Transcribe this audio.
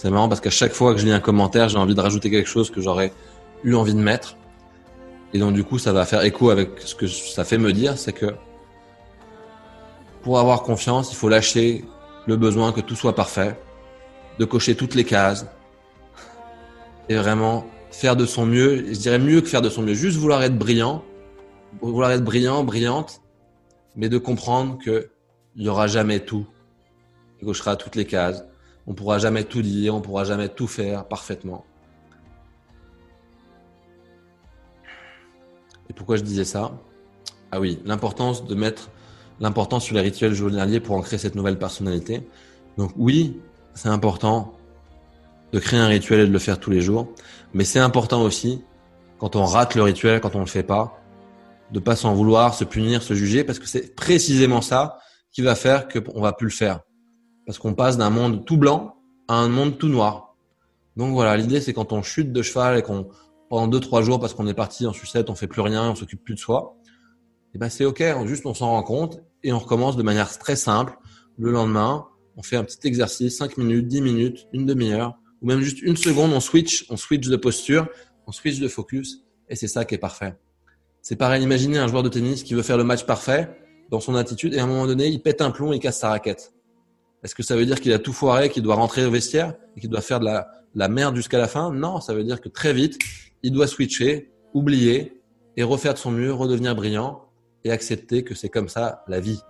C'est marrant parce qu'à chaque fois que je lis un commentaire, j'ai envie de rajouter quelque chose que j'aurais eu envie de mettre. Et donc du coup, ça va faire écho avec ce que ça fait me dire, c'est que pour avoir confiance, il faut lâcher le besoin que tout soit parfait, de cocher toutes les cases et vraiment faire de son mieux. Je dirais mieux que faire de son mieux, juste vouloir être brillant, vouloir être brillant, brillante, mais de comprendre que il y aura jamais tout. Il cochera toutes les cases. On pourra jamais tout dire, on pourra jamais tout faire parfaitement. Et pourquoi je disais ça? Ah oui, l'importance de mettre l'importance sur les rituels journaliers pour ancrer cette nouvelle personnalité. Donc oui, c'est important de créer un rituel et de le faire tous les jours, mais c'est important aussi quand on rate le rituel, quand on le fait pas, de pas s'en vouloir, se punir, se juger, parce que c'est précisément ça qui va faire qu'on va plus le faire, parce qu'on passe d'un monde tout blanc à un monde tout noir. Donc voilà, l'idée c'est quand on chute de cheval et qu'on pendant deux trois jours parce qu'on est parti en sucette, on fait plus rien, on s'occupe plus de soi. Et eh ben c'est ok, juste on s'en rend compte et on recommence de manière très simple. Le lendemain, on fait un petit exercice, 5 minutes, 10 minutes, une demi-heure, ou même juste une seconde, on switch, on switch de posture, on switch de focus, et c'est ça qui est parfait. C'est pareil, imaginez un joueur de tennis qui veut faire le match parfait dans son attitude, et à un moment donné, il pète un plomb, il casse sa raquette. Est-ce que ça veut dire qu'il a tout foiré, qu'il doit rentrer au vestiaire, et qu'il doit faire de la, la merde jusqu'à la fin? Non, ça veut dire que très vite, il doit switcher, oublier, et refaire de son mieux, redevenir brillant, et accepter que c'est comme ça la vie.